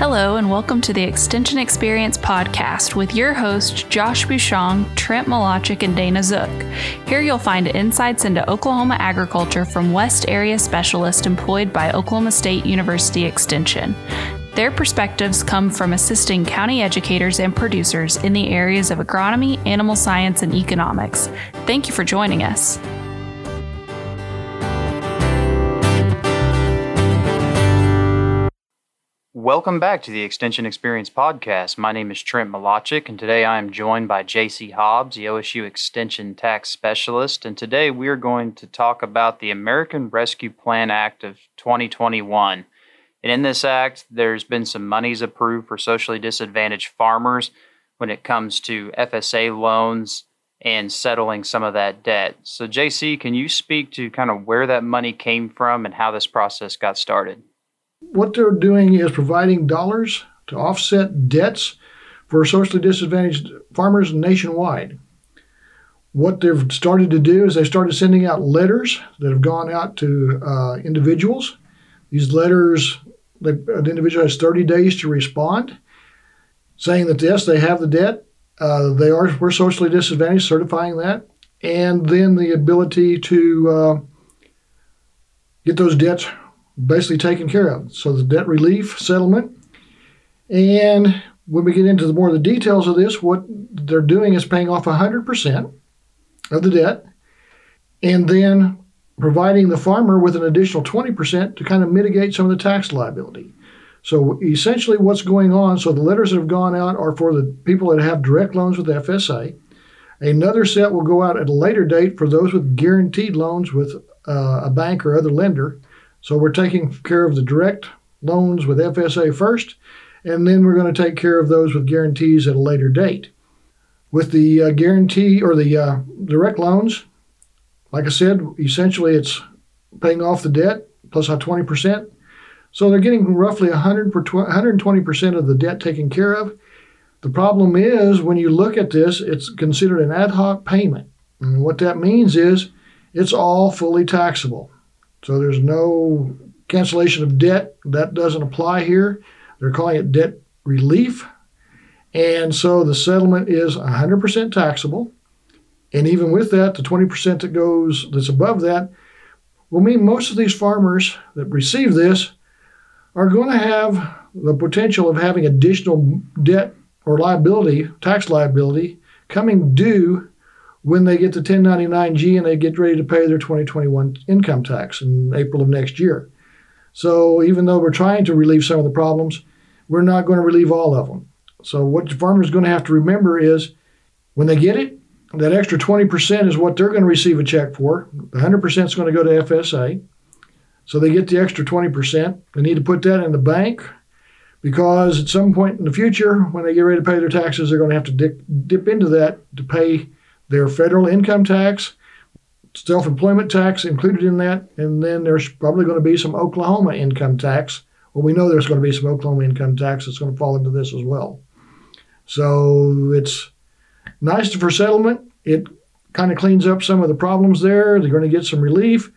Hello, and welcome to the Extension Experience podcast with your hosts, Josh Bushong, Trent Milacek, and Dana Zook. Here you'll find insights into Oklahoma agriculture from West Area specialists employed by Oklahoma State University Extension. Their perspectives come from assisting county educators and producers in the areas of agronomy, animal science, and economics. Thank you for joining us. Welcome back to the Extension Experience podcast. My name is Trent Milacek, and today I am joined by JC Hobbs, the OSU Extension Tax Specialist. And today we are going to talk about the American Rescue Plan Act of 2021. And in this act, there's been some monies approved for socially disadvantaged farmers when it comes to FSA loans and settling some of that debt. So, JC, can you speak to kind of where that money came from and how this process got started? What they're doing is providing dollars to offset debts for socially disadvantaged farmers nationwide. What they've started to do is they started sending out letters that have gone out to uh, individuals. These letters, an individual has 30 days to respond, saying that yes, they have the debt, uh, they are we're socially disadvantaged, certifying that, and then the ability to uh, get those debts basically taken care of. So the debt relief settlement. And when we get into the more of the details of this, what they're doing is paying off 100% of the debt and then providing the farmer with an additional 20% to kind of mitigate some of the tax liability. So essentially, what's going on? So the letters that have gone out are for the people that have direct loans with FSA. Another set will go out at a later date for those with guaranteed loans with uh, a bank or other lender. So we're taking care of the direct loans with FSA first, and then we're going to take care of those with guarantees at a later date. With the uh, guarantee or the uh, direct loans, like I said, essentially it's paying off the debt plus our 20%. So they're getting roughly 100 per 120% of the debt taken care of. The problem is when you look at this, it's considered an ad hoc payment. And what that means is it's all fully taxable. So there's no cancellation of debt. That doesn't apply here. They're calling it debt relief. And so the settlement is 100% taxable. And even with that, the 20% that goes that's above that will mean most of these farmers that receive this are going to have the potential of having additional debt or liability, tax liability, coming due when they get to 1099G and they get ready to pay their 2021 income tax in April of next year. So even though we're trying to relieve some of the problems, we're not going to relieve all of them. So what the farmer is going to have to remember is when they get it, that extra 20% is what they're going to receive a check for. 100% is going to go to FSA. So they get the extra 20%. They need to put that in the bank because at some point in the future, when they get ready to pay their taxes, they're going to have to dip, dip into that to pay their federal income tax, self employment tax included in that, and then there's probably going to be some Oklahoma income tax. Well, we know there's going to be some Oklahoma income tax that's going to fall into this as well. So it's nice for settlement. It kind of cleans up some of the problems there. They're going to get some relief.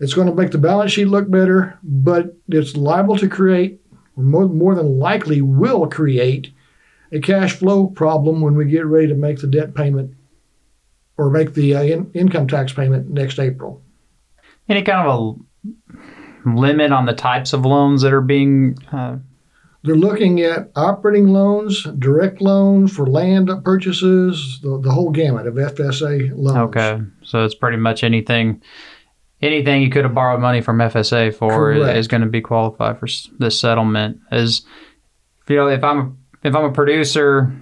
It's going to make the balance sheet look better, but it's liable to create, or more, more than likely will create, a cash flow problem when we get ready to make the debt payment or make the uh, in- income tax payment next April. Any kind of a limit on the types of loans that are being? Uh... They're looking at operating loans, direct loans for land purchases, the, the whole gamut of FSA loans. Okay, so it's pretty much anything. Anything you could have borrowed money from FSA for Correct. is going to be qualified for this settlement. Is you know, if I'm if I'm a producer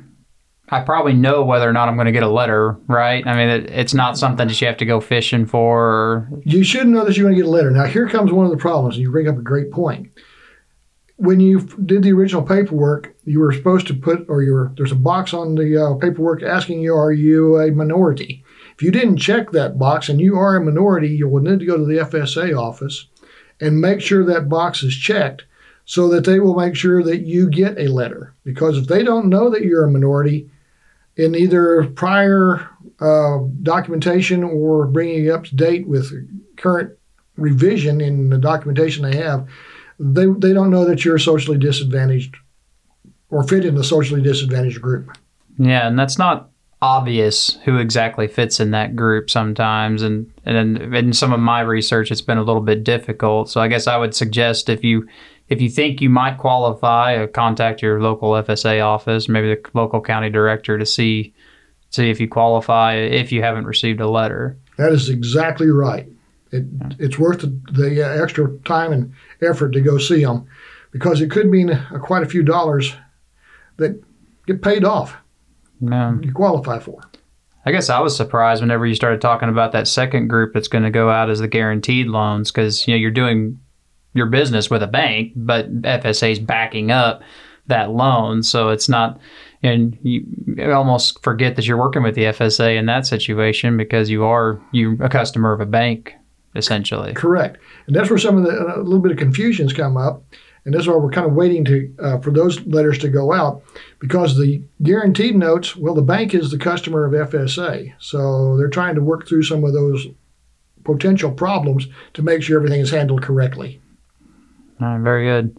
I probably know whether or not I'm going to get a letter, right? I mean, it, it's not something that you have to go fishing for. Or... You should know that you're going to get a letter. Now, here comes one of the problems, and you bring up a great point. When you did the original paperwork, you were supposed to put, or you were, there's a box on the uh, paperwork asking you, are you a minority? If you didn't check that box and you are a minority, you will need to go to the FSA office and make sure that box is checked so that they will make sure that you get a letter. Because if they don't know that you're a minority, in either prior uh, documentation or bringing it up to date with current revision in the documentation they have, they, they don't know that you're socially disadvantaged or fit in the socially disadvantaged group. Yeah, and that's not obvious who exactly fits in that group sometimes and and in some of my research it's been a little bit difficult so i guess i would suggest if you if you think you might qualify uh, contact your local fsa office maybe the local county director to see see if you qualify if you haven't received a letter that is exactly right it, it's worth the, the uh, extra time and effort to go see them because it could mean uh, quite a few dollars that get paid off yeah. you qualify for. I guess I was surprised whenever you started talking about that second group that's going to go out as the guaranteed loans because you know you're doing your business with a bank, but FSA is backing up that loan, so it's not. And you almost forget that you're working with the FSA in that situation because you are you a customer of a bank essentially. Correct, and that's where some of the a little bit of confusions come up and that's why we're kind of waiting to uh, for those letters to go out because the guaranteed notes well the bank is the customer of fsa so they're trying to work through some of those potential problems to make sure everything is handled correctly uh, very good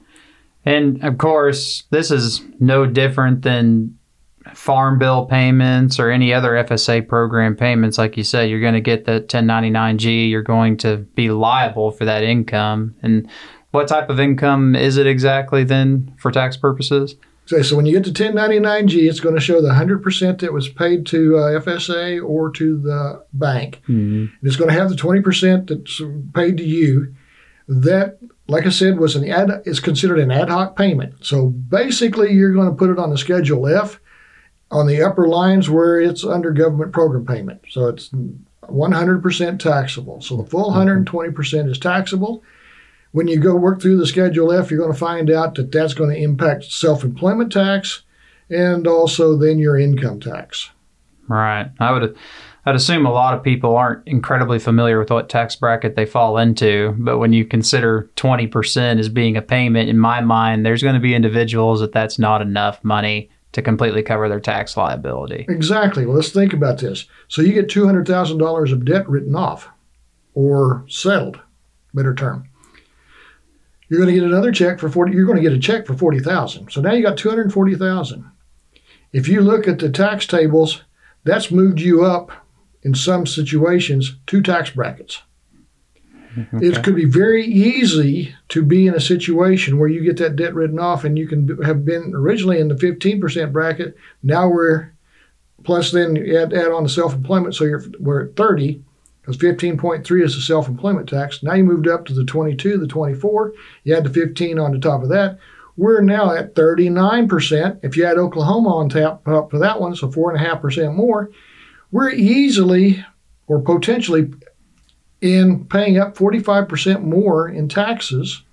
and of course this is no different than farm bill payments or any other FSA program payments, like you said, you're going to get the 1099G. You're going to be liable for that income. And what type of income is it exactly then for tax purposes? Okay, so when you get to 1099G, it's going to show the 100% that was paid to uh, FSA or to the bank. Mm-hmm. It's going to have the 20% that's paid to you. That, like I said, was an ad, is considered an ad hoc payment. So basically, you're going to put it on the Schedule F on the upper lines where it's under government program payment. So it's 100% taxable. So the full 120% is taxable. When you go work through the Schedule F, you're going to find out that that's going to impact self employment tax and also then your income tax. Right. I would. I'd assume a lot of people aren't incredibly familiar with what tax bracket they fall into, but when you consider 20% as being a payment, in my mind, there's going to be individuals that that's not enough money to completely cover their tax liability. Exactly. Well, let's think about this. So you get $200,000 of debt written off or settled, better term you're going to get another check for 40 you're going to get a check for 40,000 so now you got 240,000 if you look at the tax tables that's moved you up in some situations two tax brackets okay. it could be very easy to be in a situation where you get that debt written off and you can have been originally in the 15% bracket now we're plus then add, add on the self-employment so you're we're at 30 because 15.3 is the self-employment tax. Now you moved up to the 22, the 24. You add the 15 on the top of that. We're now at 39%. If you add Oklahoma on top for that one, so 4.5% more, we're easily or potentially in paying up 45% more in taxes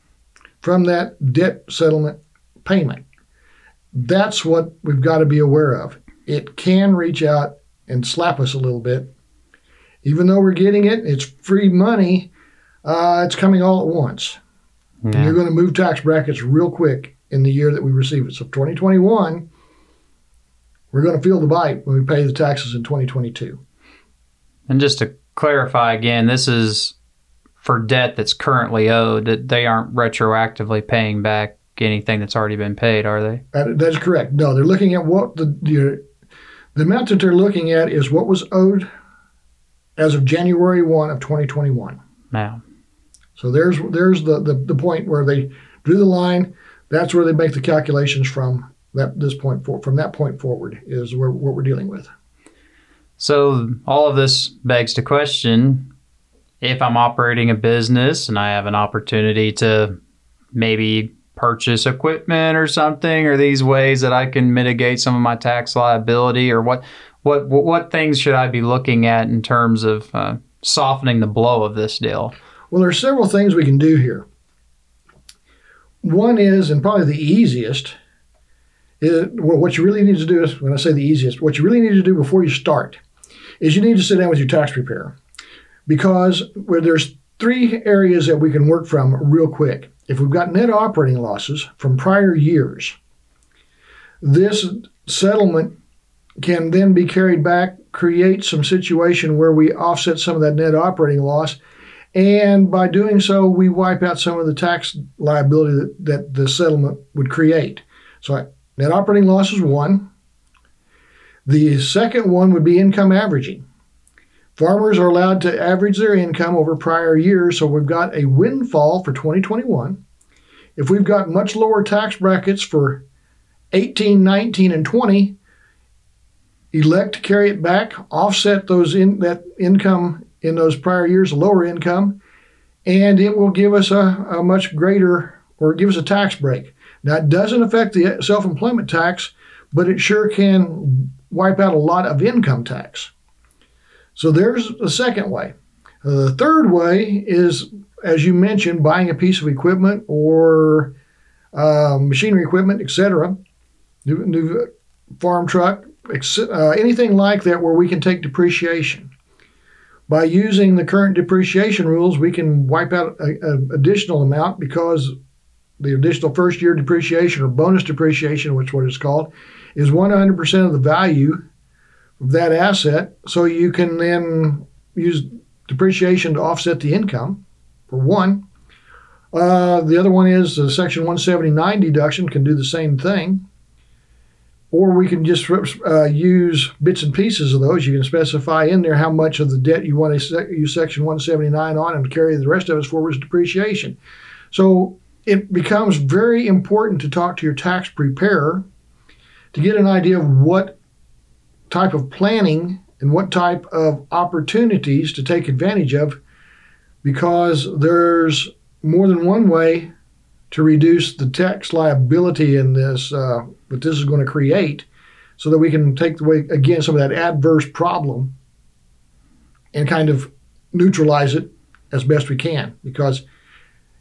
from that debt settlement payment. That's what we've got to be aware of. It can reach out and slap us a little bit even though we're getting it, it's free money. Uh, it's coming all at once. Yeah. And you're going to move tax brackets real quick in the year that we receive it. So 2021, we're going to feel the bite when we pay the taxes in 2022. And just to clarify again, this is for debt that's currently owed. That they aren't retroactively paying back anything that's already been paid, are they? That, that's correct. No, they're looking at what the, the the amount that they're looking at is what was owed as of January 1 of 2021. Now. So there's there's the, the, the point where they drew the line. That's where they make the calculations from that this point for, from that point forward is where, what we're dealing with. So all of this begs to question if I'm operating a business and I have an opportunity to maybe purchase equipment or something or these ways that I can mitigate some of my tax liability or what what what things should I be looking at in terms of uh, softening the blow of this deal? Well, there are several things we can do here. One is, and probably the easiest, well, what you really need to do is when I say the easiest, what you really need to do before you start is you need to sit down with your tax preparer because where there's three areas that we can work from real quick. If we've got net operating losses from prior years, this settlement can then be carried back, create some situation where we offset some of that net operating loss. And by doing so, we wipe out some of the tax liability that, that the settlement would create. So Net operating loss is one. The second one would be income averaging. Farmers are allowed to average their income over prior years, so we've got a windfall for 2021. If we've got much lower tax brackets for 18, 19, and 20, elect to carry it back, offset those in that income in those prior years, lower income, and it will give us a, a much greater or give us a tax break. Now it doesn't affect the self-employment tax, but it sure can wipe out a lot of income tax. So there's a second way. The third way is, as you mentioned, buying a piece of equipment or uh, machinery equipment, etc. New, new farm truck, uh, anything like that where we can take depreciation. By using the current depreciation rules, we can wipe out an additional amount because the additional first year depreciation or bonus depreciation, which is what it's called, is 100% of the value of that asset. So you can then use depreciation to offset the income, for one. Uh, the other one is the Section 179 deduction can do the same thing. Or we can just uh, use bits and pieces of those. You can specify in there how much of the debt you want to use Section 179 on and carry the rest of it forward as depreciation. So it becomes very important to talk to your tax preparer to get an idea of what type of planning and what type of opportunities to take advantage of because there's more than one way to reduce the tax liability in this uh, that this is going to create so that we can take away again some of that adverse problem and kind of neutralize it as best we can because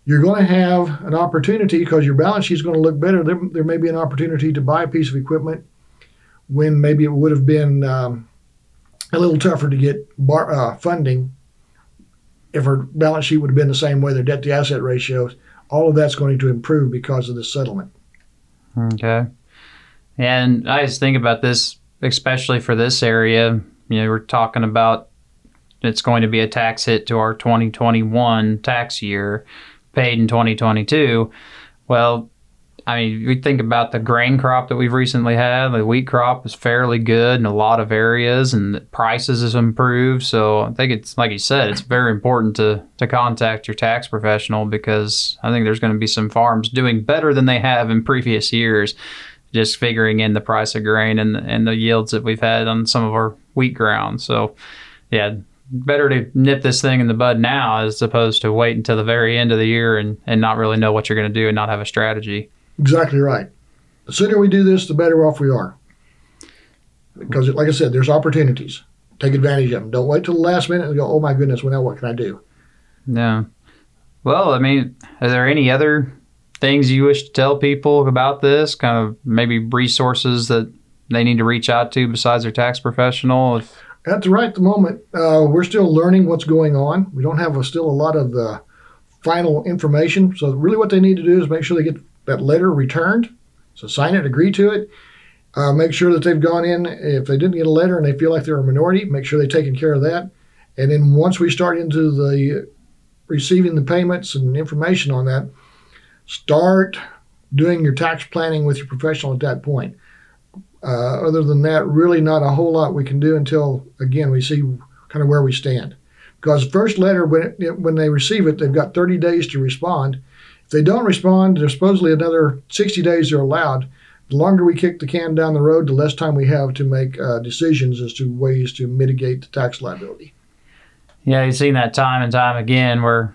you're going to have an opportunity because your balance sheet is going to look better. There, there may be an opportunity to buy a piece of equipment when maybe it would have been um, a little tougher to get bar, uh, funding if our balance sheet would have been the same way, their debt to asset ratios. All of that's going to improve because of this settlement. Okay. And I just think about this, especially for this area. You know, we're talking about it's going to be a tax hit to our 2021 tax year paid in 2022. Well, I mean, we think about the grain crop that we've recently had. The wheat crop is fairly good in a lot of areas, and the prices has improved. So I think it's like you said, it's very important to to contact your tax professional because I think there's going to be some farms doing better than they have in previous years. Just figuring in the price of grain and and the yields that we've had on some of our wheat ground. So, yeah, better to nip this thing in the bud now as opposed to wait until the very end of the year and, and not really know what you're going to do and not have a strategy. Exactly right. The sooner we do this, the better off we are. Because, like I said, there's opportunities. Take advantage of them. Don't wait till the last minute and go, oh my goodness, well, now what can I do? Yeah. Well, I mean, are there any other things you wish to tell people about this? Kind of maybe resources that they need to reach out to besides their tax professional? If at the right moment, uh, we're still learning what's going on. We don't have a, still a lot of the final information. So really, what they need to do is make sure they get that letter returned. So sign it, agree to it. Uh, make sure that they've gone in. If they didn't get a letter and they feel like they're a minority, make sure they've taken care of that. And then once we start into the receiving the payments and information on that, start doing your tax planning with your professional at that point. Uh, other than that, really not a whole lot we can do until, again, we see kind of where we stand. Because first letter, when, it, when they receive it, they've got 30 days to respond. If they don't respond, there's supposedly another 60 days they're allowed. The longer we kick the can down the road, the less time we have to make uh, decisions as to ways to mitigate the tax liability. Yeah, you've seen that time and time again where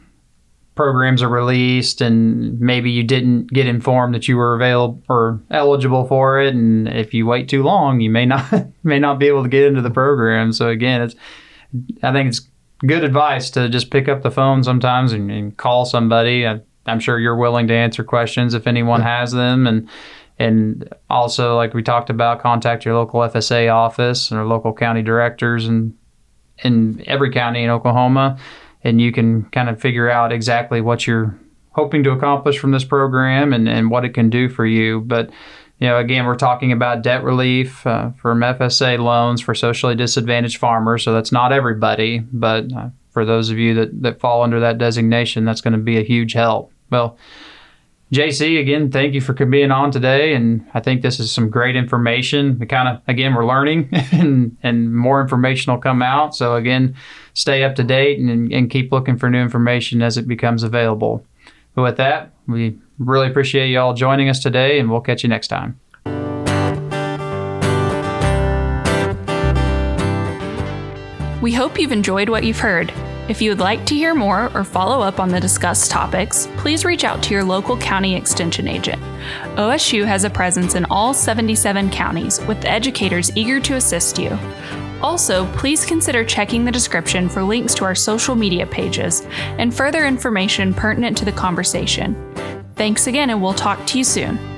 programs are released and maybe you didn't get informed that you were available or eligible for it and if you wait too long you may not may not be able to get into the program. So again it's i think it's good advice to just pick up the phone sometimes and, and call somebody. I, i'm sure you're willing to answer questions if anyone has them. And and also like we talked about contact your local fsa office or local county directors and in every county in oklahoma and you can kind of figure out exactly what you're hoping to accomplish from this program and, and what it can do for you. But you know, again, we're talking about debt relief uh, from FSA loans for socially disadvantaged farmers. So that's not everybody, but uh, for those of you that, that fall under that designation, that's going to be a huge help. Well, JC, again, thank you for being on today. And I think this is some great information. We kind of, again, we're learning and, and more information will come out. So, again, stay up to date and, and keep looking for new information as it becomes available. But with that, we really appreciate you all joining us today, and we'll catch you next time. We hope you've enjoyed what you've heard. If you would like to hear more or follow up on the discussed topics, please reach out to your local county extension agent. OSU has a presence in all 77 counties, with educators eager to assist you. Also, please consider checking the description for links to our social media pages and further information pertinent to the conversation. Thanks again, and we'll talk to you soon.